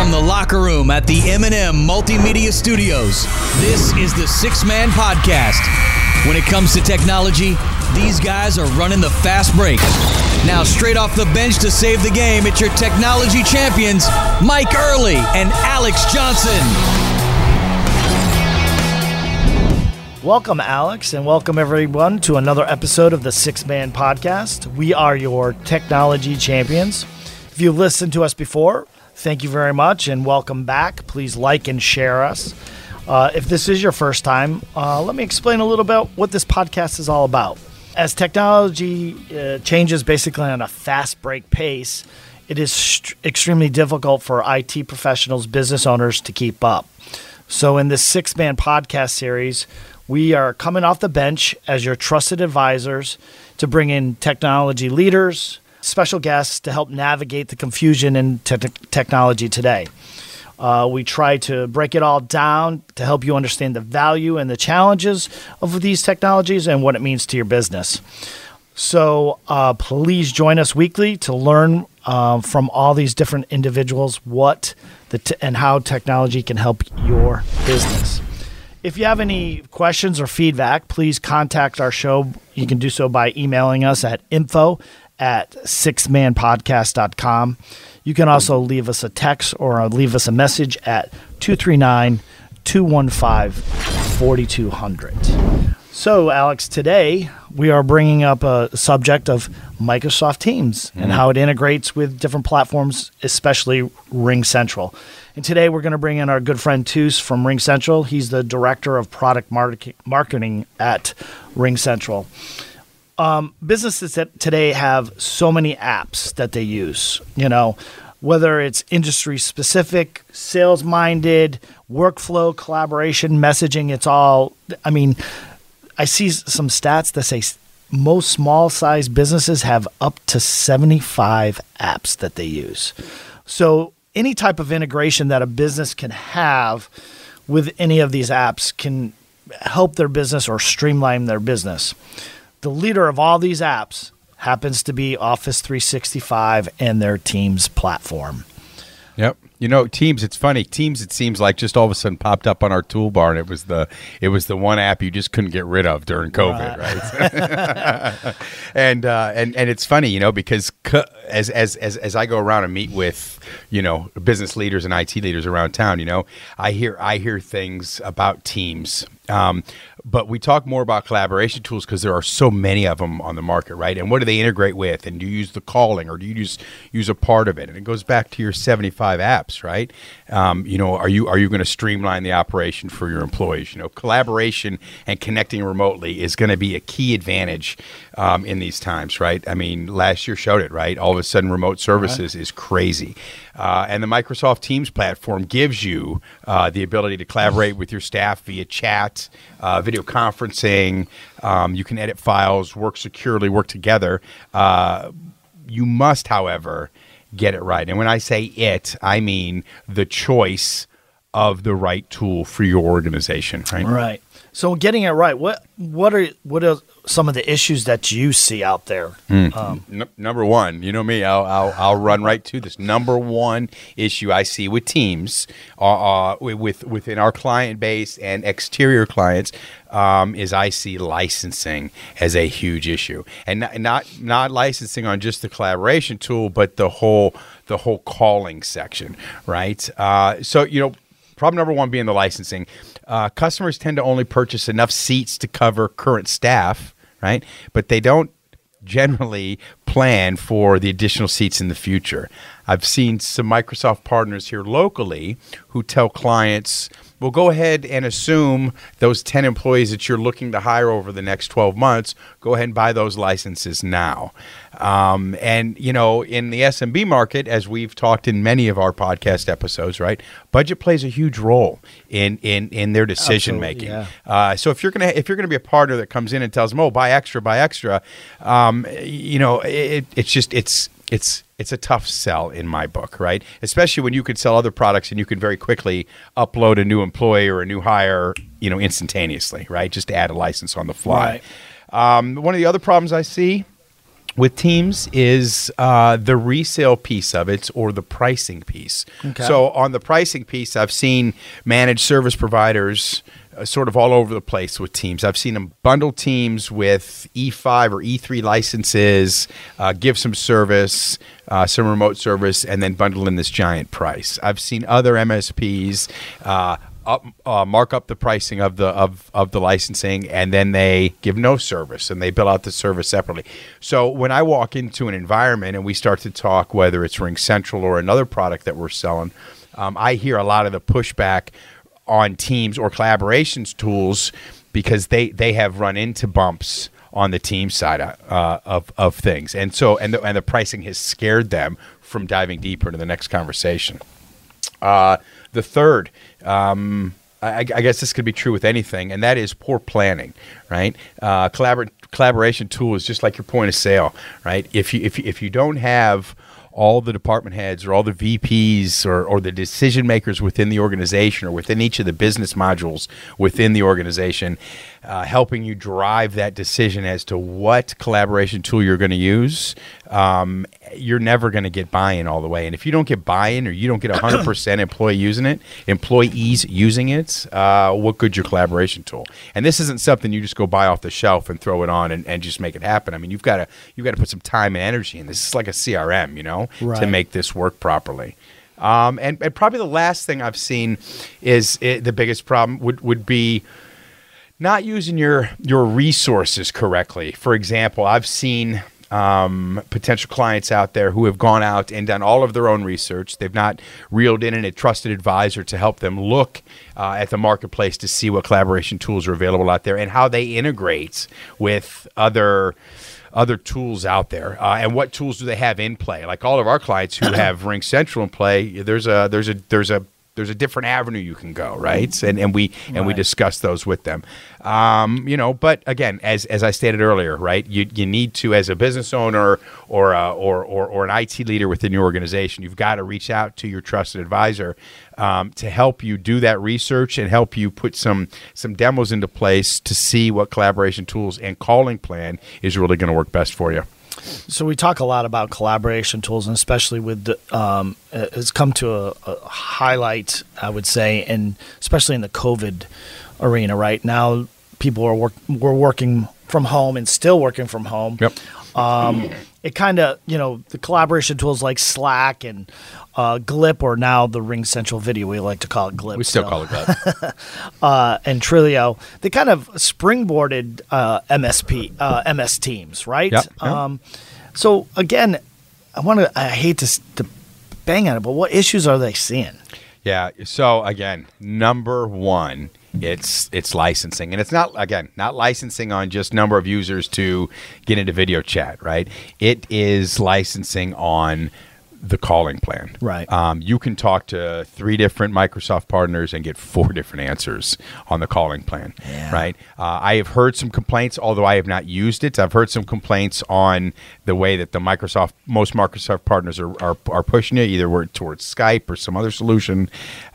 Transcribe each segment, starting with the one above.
From the locker room at the M&M Multimedia Studios, this is the Sixth Man Podcast. When it comes to technology, these guys are running the fast break. Now, straight off the bench to save the game, it's your technology champions, Mike Early and Alex Johnson. Welcome, Alex, and welcome everyone to another episode of the Sixth Man Podcast. We are your technology champions. If you've listened to us before, thank you very much and welcome back. Please like and share us. Uh, if this is your first time, uh, let me explain a little bit what this podcast is all about. As technology uh, changes basically on a fast break pace, it is st- extremely difficult for IT professionals, business owners to keep up. So, in this sixth man podcast series, we are coming off the bench as your trusted advisors to bring in technology leaders, special guests to help navigate the confusion in te- technology today. Uh, we try to break it all down to help you understand the value and the challenges of these technologies and what it means to your business. So uh, please join us weekly to learn uh, from all these different individuals what the t- and how technology can help your business. If you have any questions or feedback, please contact our show. You can do so by emailing us at info at sixmanpodcast.com. You can also leave us a text or uh, leave us a message at 239 215 4200. So, Alex, today we are bringing up a subject of Microsoft Teams and mm-hmm. how it integrates with different platforms, especially Ring Central. And today we're going to bring in our good friend Toos from Ring Central. He's the director of product market- marketing at Ring Central. Um, businesses that today have so many apps that they use, you know, whether it's industry specific, sales minded, workflow, collaboration, messaging, it's all, I mean, I see some stats that say most small sized businesses have up to 75 apps that they use. So, any type of integration that a business can have with any of these apps can help their business or streamline their business. The leader of all these apps happens to be Office 365 and their Teams platform. Yep. You know, Teams. It's funny. Teams. It seems like just all of a sudden popped up on our toolbar, and it was the it was the one app you just couldn't get rid of during COVID, right? and uh, and and it's funny, you know, because as as as as I go around and meet with you know business leaders and IT leaders around town, you know, I hear I hear things about Teams. Um, but we talk more about collaboration tools because there are so many of them on the market, right? And what do they integrate with? And do you use the calling, or do you use use a part of it? And it goes back to your seventy five apps, right? Um, you know, are you are you going to streamline the operation for your employees? You know, collaboration and connecting remotely is going to be a key advantage um, in these times, right? I mean, last year showed it, right? All of a sudden, remote services is crazy. Uh, and the Microsoft Teams platform gives you uh, the ability to collaborate with your staff via chat, uh, video conferencing. Um, you can edit files, work securely, work together. Uh, you must, however, get it right. And when I say it, I mean the choice of the right tool for your organization, right? Right. So getting it right, what what are what are some of the issues that you see out there? Um, N- number one, you know me, I'll, I'll, I'll run right to this. Number one issue I see with teams, uh, uh, with within our client base and exterior clients, um, is I see licensing as a huge issue, and not, not not licensing on just the collaboration tool, but the whole the whole calling section, right? Uh, so you know. Problem number one being the licensing. Uh, customers tend to only purchase enough seats to cover current staff, right? But they don't generally plan for the additional seats in the future. I've seen some Microsoft partners here locally who tell clients, well, go ahead and assume those 10 employees that you're looking to hire over the next 12 months, go ahead and buy those licenses now. Um, and, you know, in the SMB market, as we've talked in many of our podcast episodes, right, budget plays a huge role in, in, in their decision making. yeah. Uh, so if you're gonna if you're gonna be a partner that comes in and tells them, "Oh, buy extra, buy extra," um, you know, it, it's just it's it's it's a tough sell in my book, right? Especially when you could sell other products and you can very quickly upload a new employee or a new hire, you know, instantaneously, right? Just to add a license on the fly. Um, one of the other problems I see with teams is uh, the resale piece of it or the pricing piece. Okay. So on the pricing piece, I've seen managed service providers sort of all over the place with teams. I've seen them bundle teams with E5 or E3 licenses, uh, give some service, uh, some remote service, and then bundle in this giant price. I've seen other MSPs. Uh, up, uh, mark up the pricing of the of, of the licensing, and then they give no service, and they bill out the service separately. So when I walk into an environment and we start to talk, whether it's Ring Central or another product that we're selling, um, I hear a lot of the pushback on Teams or collaborations tools because they they have run into bumps on the team side uh, of of things, and so and the, and the pricing has scared them from diving deeper into the next conversation. Uh, the third, um, I, I, guess this could be true with anything, and that is poor planning, right? Uh, collabor- collaboration tool is just like your point of sale, right? If you if you, if you don't have all the department heads or all the VPs or, or the decision makers within the organization or within each of the business modules within the organization, uh, helping you drive that decision as to what collaboration tool you're going to use, um, you're never going to get buy-in all the way. And if you don't get buy-in or you don't get 100% employee using it, employees using it, uh, what good's your collaboration tool? And this isn't something you just go buy off the shelf and throw it on and, and just make it happen. I mean, you've got to you've got to put some time and energy in this. Is like a CRM, you know, Right. to make this work properly. Um, and, and probably the last thing I've seen is it, the biggest problem would, would be not using your your resources correctly. For example, I've seen um, potential clients out there who have gone out and done all of their own research. They've not reeled in a trusted advisor to help them look uh, at the marketplace to see what collaboration tools are available out there and how they integrate with other other tools out there uh, and what tools do they have in play like all of our clients who have ring central in play there's a there's a there's a there's a different avenue you can go, right? And and we and we discuss those with them. Um, you know, but again, as as I stated earlier, right? You you need to as a business owner or uh, or, or or an IT leader within your organization, you've got to reach out to your trusted advisor um, to help you do that research and help you put some some demos into place to see what collaboration tools and calling plan is really going to work best for you. So we talk a lot about collaboration tools, and especially with the, um, it's come to a, a highlight, I would say, and especially in the COVID arena. Right now, people are work we're working from home and still working from home. Yep. Um, it kind of you know the collaboration tools like Slack and uh, Glip, or now the Ring Central Video. We like to call it Glip. We still call it Glip. uh, and Trello, they kind of springboarded uh, MSP, uh, MS Teams, right? Yep, yep. Um, so again, I want to. I hate to, to bang on it, but what issues are they seeing? Yeah. So again, number one, it's it's licensing, and it's not again not licensing on just number of users to get into video chat, right? It is licensing on the calling plan. Right. Um, you can talk to three different Microsoft partners and get four different answers on the calling plan. Yeah. Right. Uh, I have heard some complaints, although I have not used it. I've heard some complaints on the way that the Microsoft, most Microsoft partners are, are, are pushing it, either towards Skype or some other solution.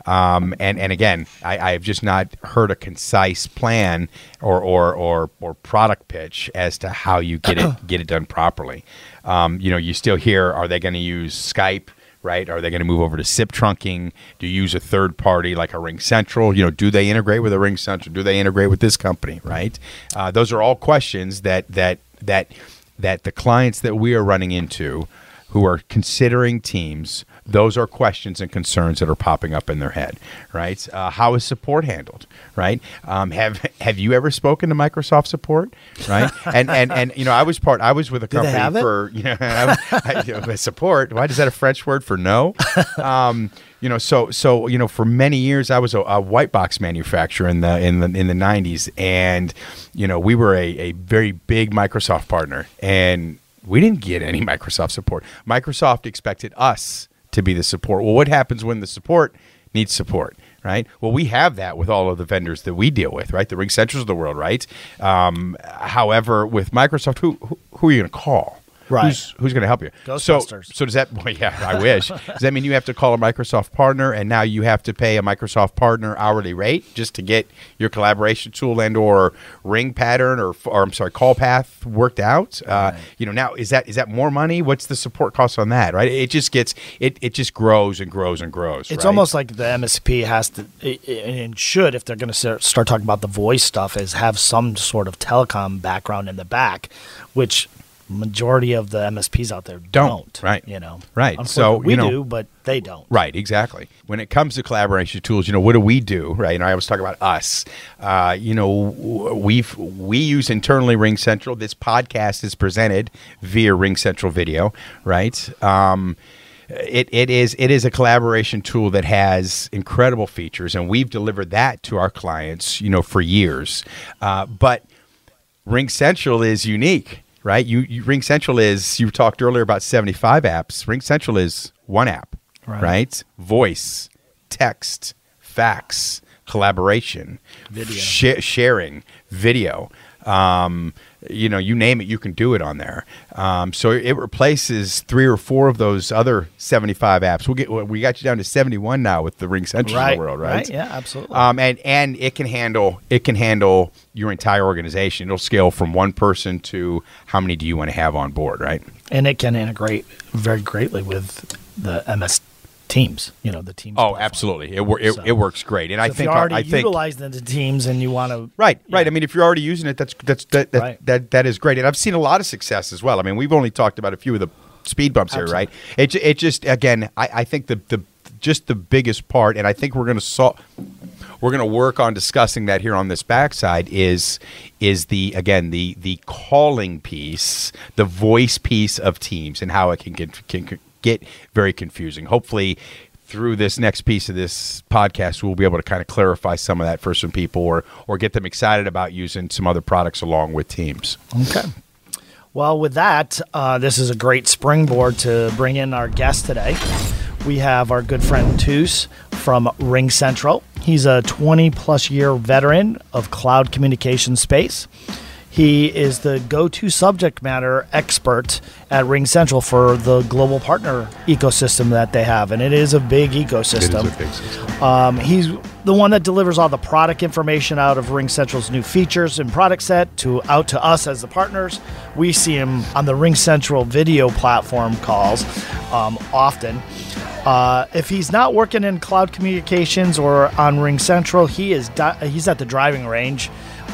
Um, and, and again, I, I have just not heard a concise plan or, or, or, or product pitch as to how you get it get it done properly. Um, you know, you still hear, are they going to use Skype? right? Are they going to move over to SIP trunking? Do you use a third party like a Ring Central? You know, do they integrate with a Ring Central? Do they integrate with this company? Right? Uh, those are all questions that that that that the clients that we are running into, who are considering teams, those are questions and concerns that are popping up in their head. Right? Uh, how is support handled? Right? Um, have Have you ever spoken to Microsoft support? Right? and and and you know, I was part. I was with a company for you know, I, I, you know, support. Why is that a French word for no? Um, you know, so so you know, for many years I was a, a white box manufacturer in the in the in the '90s, and you know, we were a, a very big Microsoft partner, and we didn't get any Microsoft support. Microsoft expected us to be the support. Well, what happens when the support needs support? Right. Well, we have that with all of the vendors that we deal with, right? The Ring Centrals of the world, right? Um, however, with Microsoft, who who, who are you going to call? Right. Who's who's going to help you? So so does that? Well, yeah, I wish. does that mean you have to call a Microsoft partner, and now you have to pay a Microsoft partner hourly rate just to get your collaboration tool and or ring pattern or or I'm sorry, call path worked out? Uh, you know, now is that is that more money? What's the support cost on that? Right? It just gets it it just grows and grows and grows. It's right? almost like the MSP has to and should, if they're going to start talking about the voice stuff, is have some sort of telecom background in the back, which majority of the MSPs out there Don't, don't. right. You know. Right. So, we you know- do, but they don't. Right, exactly. When it comes to collaboration tools, you know, what do we do? Right, and I always talk about us. Uh, you know, we've we use internally Ring Central. This podcast is presented via Ring Central Video. Right. Um, it, it is it is a collaboration tool that has incredible features, and we've delivered that to our clients, you know, for years. Uh, but Ring Central is unique, right? You, you Ring Central is you talked earlier about 75 apps. Ring Central is one app, Right. right? Voice, text, fax, collaboration, Video. sh- sharing, video. Um, you know, you name it, you can do it on there. Um, so it replaces three or four of those other 75 apps. We'll get we got you down to 71 now with the Ring Central Right. world, right? Yeah, absolutely. Um, and and it can handle it can handle your entire organization. It'll scale from one person to how many do you want to have on board, right? and it can integrate very greatly with the MS Teams. You know, the Teams. Oh, platform. absolutely. It wor- it, So- it works great. And I So if think you're already I think utilizing the Teams and you want to Right, right. I mean, if you're already using it, that's that's that that, Right. that that is great. And I've seen a lot of success as well. I mean, we've only talked about a few of the speed bumps here, right? It it just again, I, I think the the just the biggest part, and I think we're going to solve. We're going to work on discussing that here on this backside. Is is the again the the calling piece, the voice piece of Teams, and how it can get can get very confusing. Hopefully, through this next piece of this podcast, we'll be able to kind of clarify some of that for some people, or or get them excited about using some other products along with Teams. Okay. Well, with that, uh, this is a great springboard to bring in our guest today. We have our good friend Toos from Ring Central. He's a 20 plus year veteran of cloud communication space. He is the go to subject matter expert at Ring Central for the global partner ecosystem that they have. And it is a big ecosystem. Um, he's the one that delivers all the product information out of Ring Central's new features and product set to out to us as the partners. We see him on the Ring Central video platform calls um, often. Uh, if he's not working in cloud communications or on Ring Central, he is di- he's at the driving range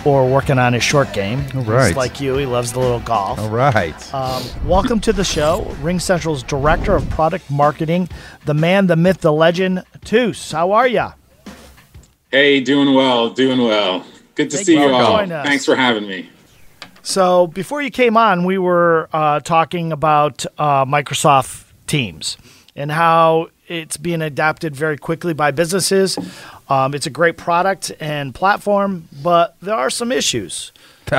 or working on his short game. right. He's like you, he loves the little golf. All right. Um, welcome to the show, Ring Central's Director of Product Marketing, the man, the myth, the legend, Toos. How are ya? Hey, doing well, doing well. Good to Thank see you you all. Thanks for having me. So before you came on, we were uh, talking about uh, Microsoft Teams and how it's being adapted very quickly by businesses. Um, it's a great product and platform, but there are some issues.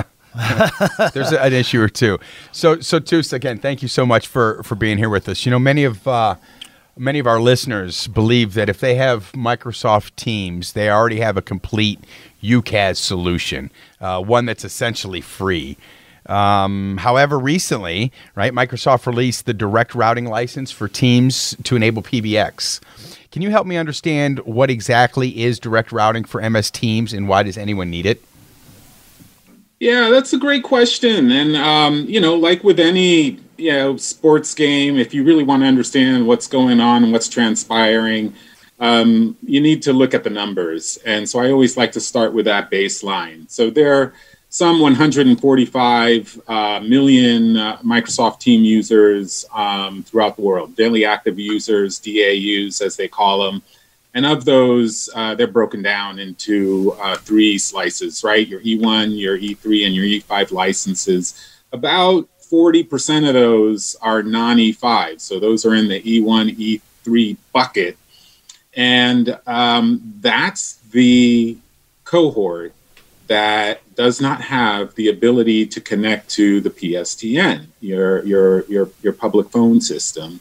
There's an issue or two. So, so Toos, again, thank you so much for for being here with us. You know, many of uh, many of our listeners believe that if they have Microsoft Teams, they already have a complete UCaaS solution, uh, one that's essentially free. Um, however, recently, right, Microsoft released the direct routing license for Teams to enable PBX. Can you help me understand what exactly is direct routing for MS Teams and why does anyone need it? Yeah, that's a great question. And um, you know, like with any you know sports game, if you really want to understand what's going on and what's transpiring, um, you need to look at the numbers. And so I always like to start with that baseline. So there are some 145 uh, million uh, Microsoft Team users um, throughout the world, daily active users, DAUs as they call them. And of those, uh, they're broken down into uh, three slices, right? Your E1, your E3, and your E5 licenses. About 40% of those are non E5. So those are in the E E1, E3 bucket. And um, that's the cohort that does not have the ability to connect to the PSTN, your, your, your, your public phone system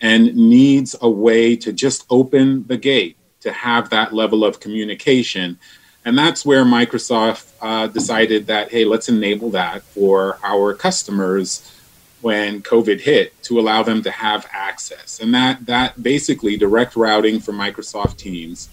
and needs a way to just open the gate to have that level of communication. And that's where Microsoft uh, decided that, hey, let's enable that for our customers when COVID hit to allow them to have access. And that that basically direct routing for Microsoft Teams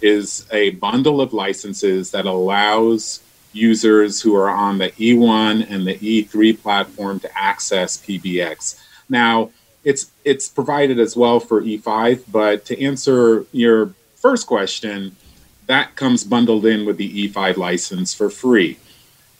is a bundle of licenses that allows users who are on the E1 and the E3 platform to access PBX. Now, it's it's provided as well for E5, but to answer your first question, that comes bundled in with the E5 license for free.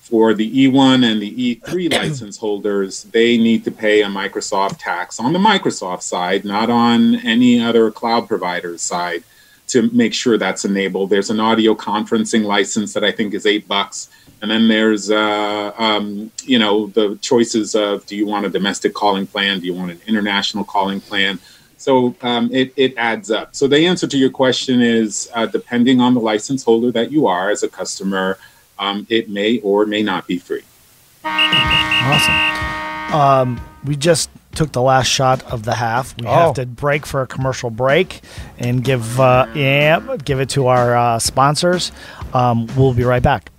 For the E1 and the E3 license holders, they need to pay a Microsoft tax on the Microsoft side, not on any other cloud provider's side to make sure that's enabled. There's an audio conferencing license that I think is eight bucks. And then there's, uh, um, you know, the choices of do you want a domestic calling plan? Do you want an international calling plan? So um, it, it adds up. So the answer to your question is uh, depending on the license holder that you are as a customer, um, it may or may not be free. Awesome. Um, we just took the last shot of the half. We oh. have to break for a commercial break and give uh, yeah give it to our uh, sponsors. Um, we'll be right back.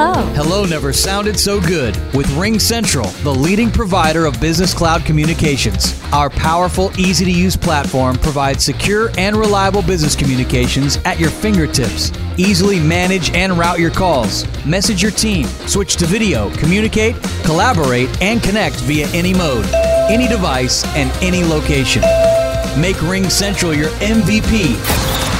Hello. Hello never sounded so good with RingCentral, the leading provider of business cloud communications. Our powerful, easy to use platform provides secure and reliable business communications at your fingertips. Easily manage and route your calls, message your team, switch to video, communicate, collaborate, and connect via any mode, any device, and any location. Make RingCentral your MVP.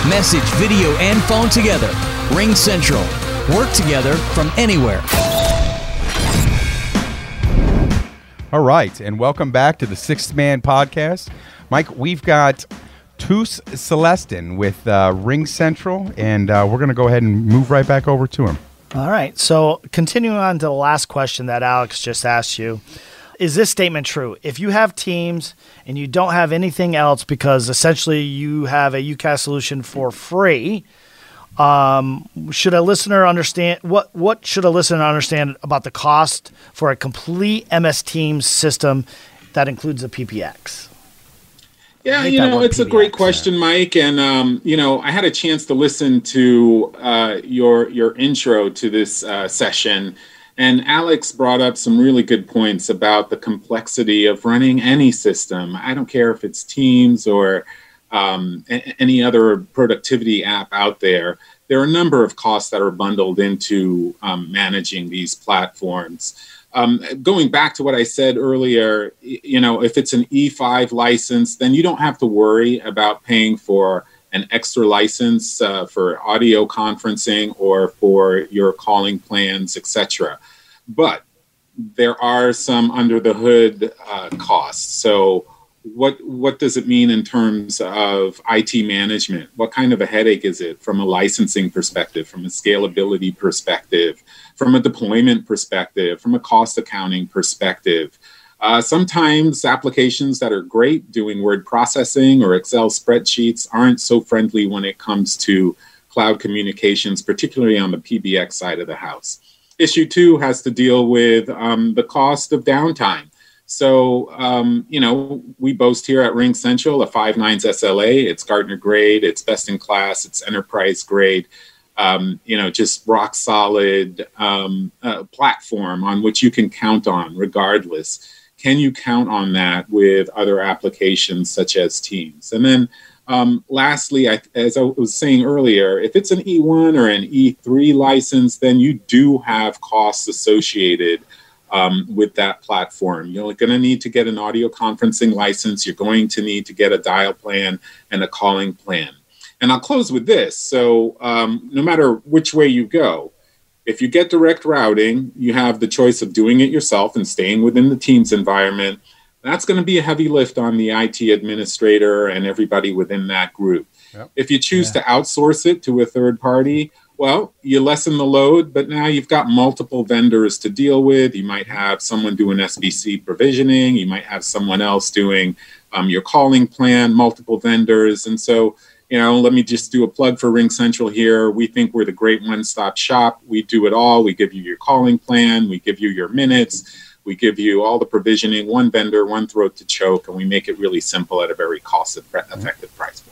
Message, video, and phone together. RingCentral Work together from anywhere. All right, and welcome back to the Sixth Man Podcast. Mike, we've got Tus Celestin with uh, RingCentral, and uh, we're going to go ahead and move right back over to him. All right, so continuing on to the last question that Alex just asked you. Is this statement true? If you have teams and you don't have anything else because essentially you have a UCaaS solution for free, um, should a listener understand what what should a listener understand about the cost for a complete MS Teams system that includes a PPX? Yeah, you know, it's PBX, a great question, yeah. Mike. And um, you know, I had a chance to listen to uh, your your intro to this uh, session, and Alex brought up some really good points about the complexity of running any system. I don't care if it's Teams or um, any other productivity app out there, there are a number of costs that are bundled into um, managing these platforms. Um, going back to what I said earlier, you know, if it's an E5 license, then you don't have to worry about paying for an extra license uh, for audio conferencing or for your calling plans, etc. But there are some under the hood uh, costs. So what what does it mean in terms of IT management? What kind of a headache is it from a licensing perspective, from a scalability perspective, from a deployment perspective, from a cost accounting perspective? Uh, sometimes applications that are great doing word processing or Excel spreadsheets aren't so friendly when it comes to cloud communications, particularly on the PBX side of the house. Issue two has to deal with um, the cost of downtime so, um, you know, we boast here at RingCentral a five nines SLA. It's Gartner grade, it's best in class, it's enterprise grade. Um, you know, just rock solid um, uh, platform on which you can count on regardless. Can you count on that with other applications such as Teams? And then um, lastly, I, as I was saying earlier, if it's an E1 or an E3 license, then you do have costs associated um, with that platform. You're going to need to get an audio conferencing license. You're going to need to get a dial plan and a calling plan. And I'll close with this. So, um, no matter which way you go, if you get direct routing, you have the choice of doing it yourself and staying within the Teams environment. That's going to be a heavy lift on the IT administrator and everybody within that group. Yep. If you choose yeah. to outsource it to a third party, well, you lessen the load, but now you've got multiple vendors to deal with. You might have someone doing SBC provisioning, you might have someone else doing um, your calling plan, multiple vendors. And so, you know, let me just do a plug for RingCentral here. We think we're the great one stop shop. We do it all. We give you your calling plan, we give you your minutes, we give you all the provisioning, one vendor, one throat to choke, and we make it really simple at a very cost effective price.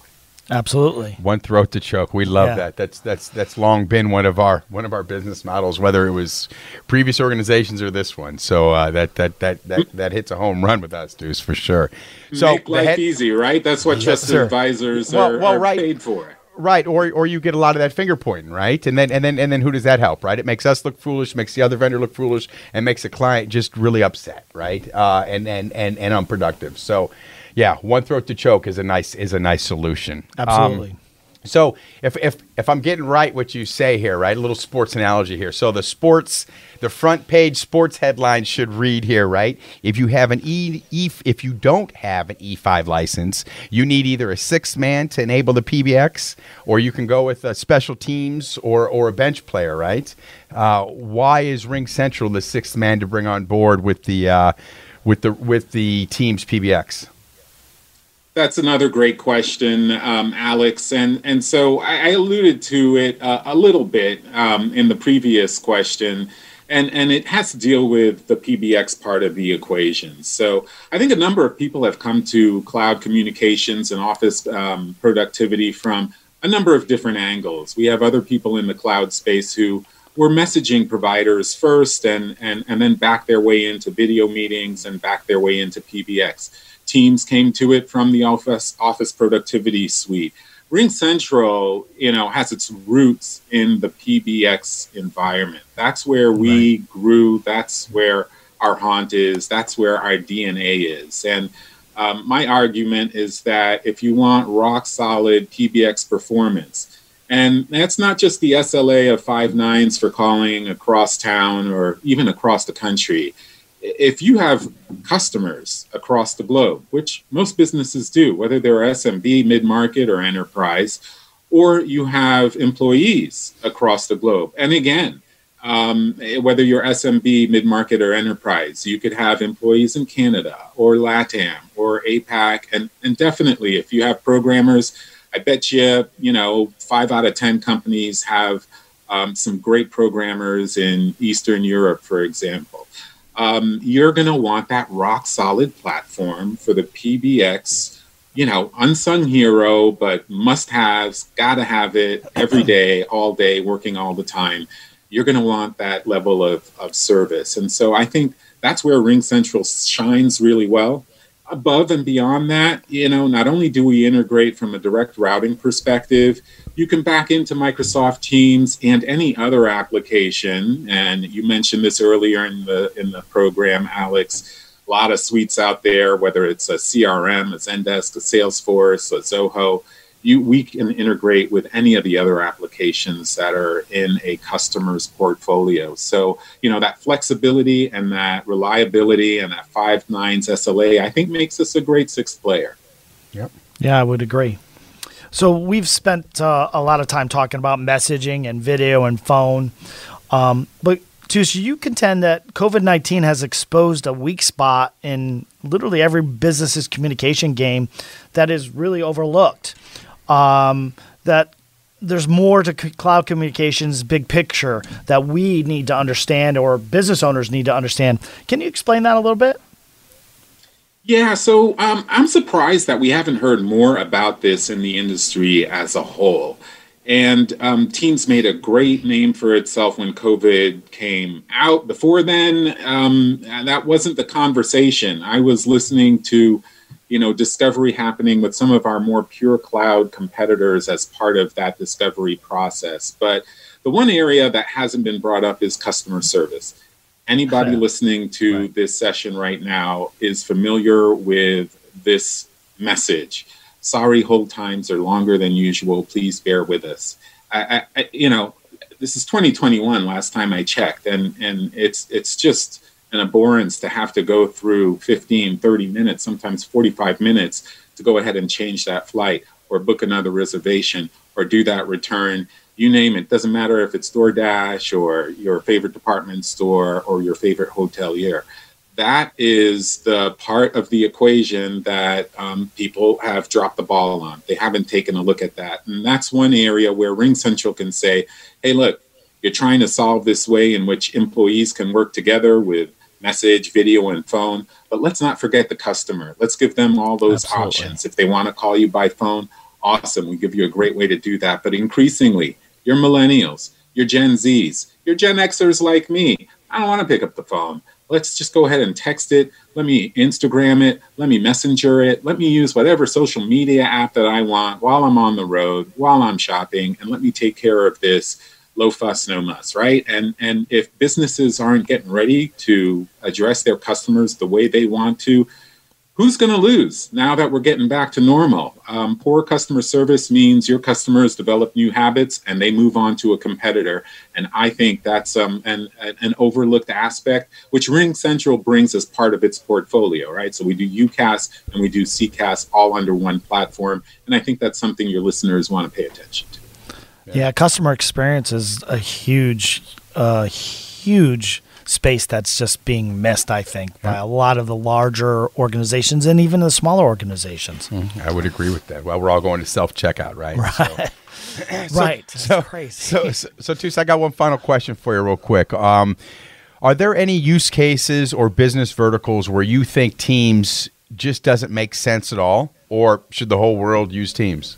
Absolutely. One throat to choke. We love Yeah. that. That's that's that's long been one of our one of our business models, whether it was previous organizations or this one. So uh, that that that that that hits a home run with us, Deuce, for sure. So Make life head- easy, right? That's what trusted sir. advisors Well- are, well, are right. paid for. Right, or or you get a lot of that finger pointing, right? And then and then and then who does that help, right? It makes us look foolish, makes the other vendor look foolish, and makes the client just really upset, right? Uh, and and and and unproductive. So, yeah, one throat to choke is a nice is a nice solution. Um, Absolutely. so if if if I'm getting right what you say here, right? A little sports analogy here. So the sports, the front page sports headline should read here, right? If you have an E, e if you don't have an E5 license, you need either a six man to enable the PBX, or you can go with a special teams or or a bench player, right? Uh, why is Ring Central the sixth man to bring on board with the uh, with the with the team's PBX? That's another great question, um, Alex. And and so I, I alluded to it uh, a little bit um, in the previous question, and and it has to deal with the PBX part of the equation. So I think a number of people have come to cloud communications and office um, productivity from a number of different angles. We have other people in the cloud space who were messaging providers first, and and and then back their way into video meetings and back their way into PBX teams came to it from the office office productivity suite. Ring Central, you know, has its roots in the PBX environment. That's where we grew. That's where our haunt is. That's where our DNA is. And um, my argument is that if you want rock solid PBX performance, and that's not just the SLA of five nines for calling across town or even across the country if you have customers across the globe, which most businesses do, whether they're SMB, mid market, or enterprise, or you have employees across the globe, and again, um, whether you're SMB, mid market, or enterprise, you could have employees in Canada or LATAM or APAC, and, and definitely if you have programmers, I bet you, you know, five out of 10 companies have um, some great programmers in Eastern Europe, for example um, you're going to want that rock solid platform for the PBX, you know, unsung hero, but must haves, got to have it every day, all day, working all the time. You're going to want that level of, of service. And so I think that's where Ring Central shines really well. Above and beyond that, you know, not only do we integrate from a direct routing perspective, you can back into Microsoft Teams and any other application. And you mentioned this earlier in the in the program, Alex. A lot of suites out there, whether it's a CRM, a Zendesk, a Salesforce, a Zoho. You, we can integrate with any of the other applications that are in a customer's portfolio. So, you know, that flexibility and that reliability and that five nines SLA, I think makes us a great sixth player. Yep. Yeah, I would agree. So we've spent uh, a lot of time talking about messaging and video and phone, um, but Tusha, you contend that COVID nineteen has exposed a weak spot in literally every business's communication game that is really overlooked. Um, that there's more to c- cloud communications big picture that we need to understand or business owners need to understand. Can you explain that a little bit? Yeah, so um, I'm surprised that we haven't heard more about this in the industry as a whole. And um, Teams made a great name for itself when COVID came out. Before then, um, that wasn't the conversation. I was listening to, you know, discovery happening with some of our more pure cloud competitors as part of that discovery process. But the one area that hasn't been brought up is customer service anybody Yeah. listening to Right. this session right now is familiar with this message. Sorry, hold times are longer than usual. Please bear with us. I, I, I, you know, this is 2021. Last time I checked, and and it's it's just an abhorrence to have to go through 15, 30 minutes, sometimes 45 minutes to go ahead and change that flight or book another reservation or do that return you name it. Doesn't matter if it's DoorDash or your favorite department store or your favorite hotelier. That is the part of the equation that um, people have dropped the ball on. They haven't taken a look at that. And that's one area where Ring Central can say, hey, look, you're trying to solve this way in which employees can work together with message, video, and phone. But let's not forget the customer. Let's give them all those Absolutely. options. If they want to call you by phone, Awesome. We give you a great way to do that. But increasingly, you're millennials, you're Gen Zs, you're Gen Xers like me. I don't want to pick up the phone. Let's just go ahead and text it. Let me Instagram it. Let me messenger it. Let me use whatever social media app that I want while I'm on the road, while I'm shopping, and let me take care of this low fuss, no muss, right? And and if businesses aren't getting ready to address their customers the way they want to, who's going to lose now that we're getting back to normal? Um, poor customer service means your customers develop new habits and they move on to a competitor. And I think that's um, an, an overlooked aspect, which Ring Central brings as part of its portfolio, right? So we do UCaaS and we do CCaaS all under one platform. And I think that's something your listeners want to pay attention to. Yeah, yeah customer experience is a huge, uh, huge space that's just being missed, I think, yeah. by a lot of the larger organizations and even the smaller organizations. Mm-hmm. I would agree with that. Well, we're all going to self checkout, right? Right. So, right. So, crazy. So, so, so, Tus, I got one final question for you, real quick. Um, are there any use cases or business verticals where you think Teams just doesn't make sense at all, or should the whole world use Teams?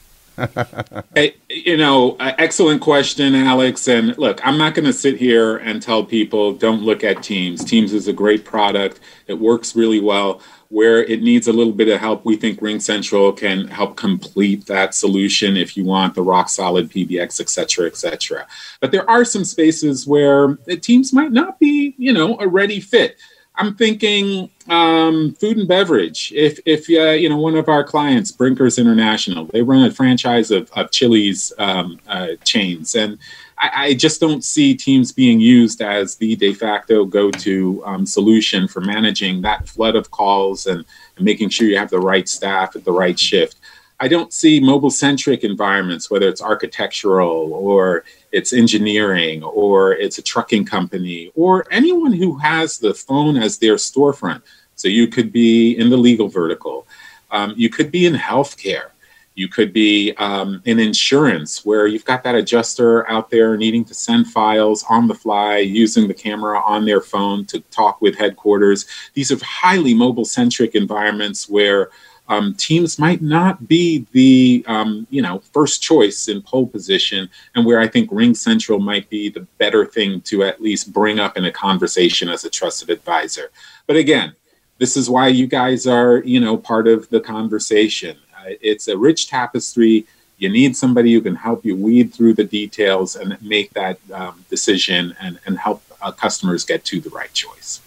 You know, uh, excellent question, Alex. And look, I'm not going to sit here and tell people don't look at Teams. Teams is a great product. It works really well. Where it needs a little bit of help, we think Ring Central can help complete that solution if you want the rock solid PBX, et cetera, et cetera. But there are some spaces where the Teams might not be, you know, a ready fit. I'm thinking um, food and beverage. If if uh, you know one of our clients, Brinkers International, they run a franchise of of Chili's um, uh, chains, and I, I, just don't see Teams being used as the de facto go to um, solution for managing that flood of calls and, and making sure you have the right staff at the right shift. I don't see mobile centric environments, whether it's architectural or it's engineering or it's a trucking company or anyone who has the phone as their storefront. So you could be in the legal vertical, um, you could be in healthcare, you could be um, in insurance where you've got that adjuster out there needing to send files on the fly using the camera on their phone to talk with headquarters. These are highly mobile centric environments where um, teams might not be the um, you know first choice in pole position, and where I think Ring Central might be the better thing to at least bring up in a conversation as a trusted advisor. But again, this is why you guys are you know part of the conversation. Uh, it's a rich tapestry. You need somebody who can help you weed through the details and make that um, decision and, and help uh, customers get to the right choice.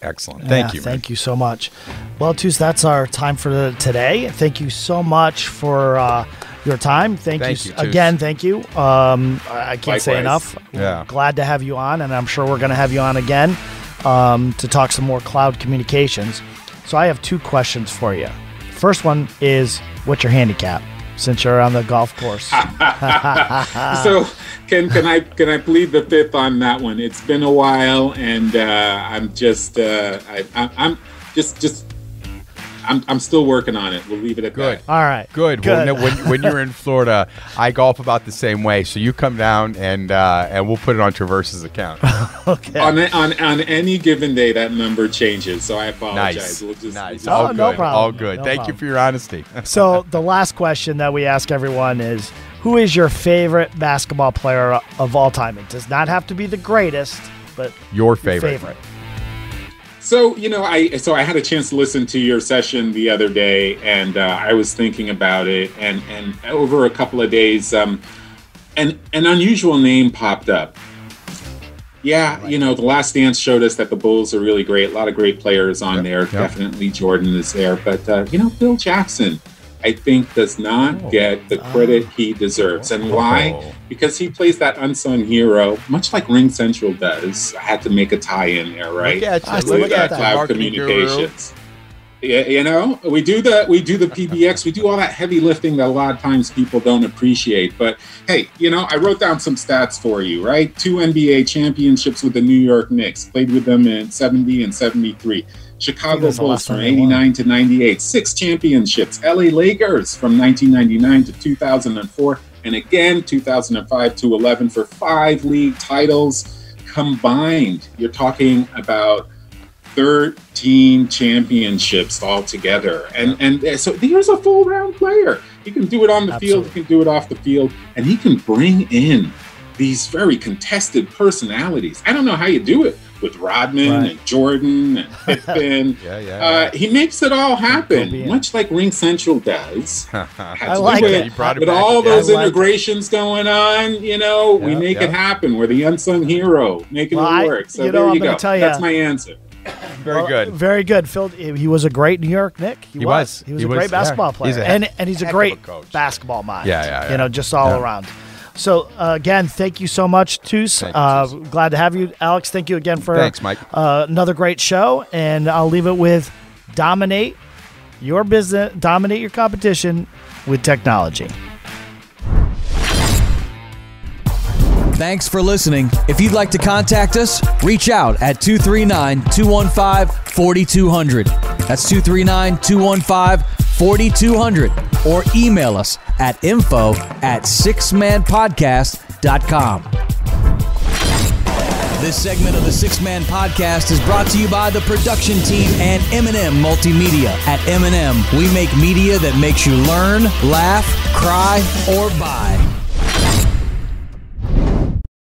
Excellent. Thank yeah, you. Man. Thank you so much. Well, Tus, that's our time for today. Thank you so much for uh, your time. Thank, thank you, you again. Thank you. Um, I can't Likewise. say enough. Yeah. Glad to have you on, and I'm sure we're going to have you on again um, to talk some more cloud communications. So I have two questions for you. First one is, what's your handicap? Since you're on the golf course. so can can I can I plead the fifth on that one? It's been a while, and uh, I'm just uh, I, I'm just just I'm, I'm still working on it. We'll leave it at Good. that. All right. Good. Good. Well, when, when you're in Florida, I golf about the same way. So you come down and uh, and we'll put it on Traverse's account. okay. On, on on any given day, that number changes. So I apologize. Nice. We'll just, nice. we'll Oh, All no good. problem. All good. No Thank problem. you for your honesty. so the last question that we ask everyone is, who is your favorite basketball player of all time? It does not have to be the greatest, but Your favorite. favorite. So you know, I so I had a chance to listen to your session the other day, and uh, I was thinking about it, and and over a couple of days, um, an an unusual name popped up. Yeah, you know, the Last Dance showed us that the Bulls are really great. A lot of great players on Yep, there. yep. Definitely Jordan is there, but uh, you know, Phil Jackson, I think, does not Oh. get the credit he deserves, and why? Oh. because he plays that unsung hero, much like Ring Central does. I had to make a tie-in there, right? Look at you. I see Look uh, at that. cloud marketing guru. communications. Yeah, you know, we do the we do the PBX, we do all that heavy lifting that a lot of times people don't appreciate. But hey, you know, I wrote down some stats for you, right? Two NBA championships with the New York Knicks, played with them in 70 and 73. Chicago Bulls from time they won. 89 to 98, six championships. LA Lakers from 1999 to 2004, and again 2005 to 11 for five league titles combined. You're talking about 13 championships altogether. And and eh, so here's a full round player. He can do it on the Absolutely. field, he can do it off the field, and he can bring in these very contested personalities. I don't know how you do it with Rodman right. and Jordan and Pippen. yeah, yeah, uh, he makes it all happen, much like Ring Central does. I like it. it with all those integrations going on, you know, we make it happen. We're the unsung hero, making well, it work. So you know, there you I'm go. Tell you, That's my answer. Very well, good. Very good. Phil, he was a great New York Nick. He, he was. was. He was he a was, great basketball player. A, and and he's a great a basketball mind. Yeah, yeah, yeah. You know, just all around. So uh, again, thank you so much, Toos. Uh, glad to have you, Alex. Thank you again for Thanks, Mike. Uh, another great show, and I'll leave it with dominate your business, dominate your competition with technology. Thanks for listening. If you'd like to contact us, reach out at 239 215 4200. That's 239 215 4200. Or email us at info at sixmanpodcast.com. This segment of the Sixth Man Podcast is brought to you by the production team and M&M Multimedia. At M&M, we make media that makes you learn, laugh, cry, or buy.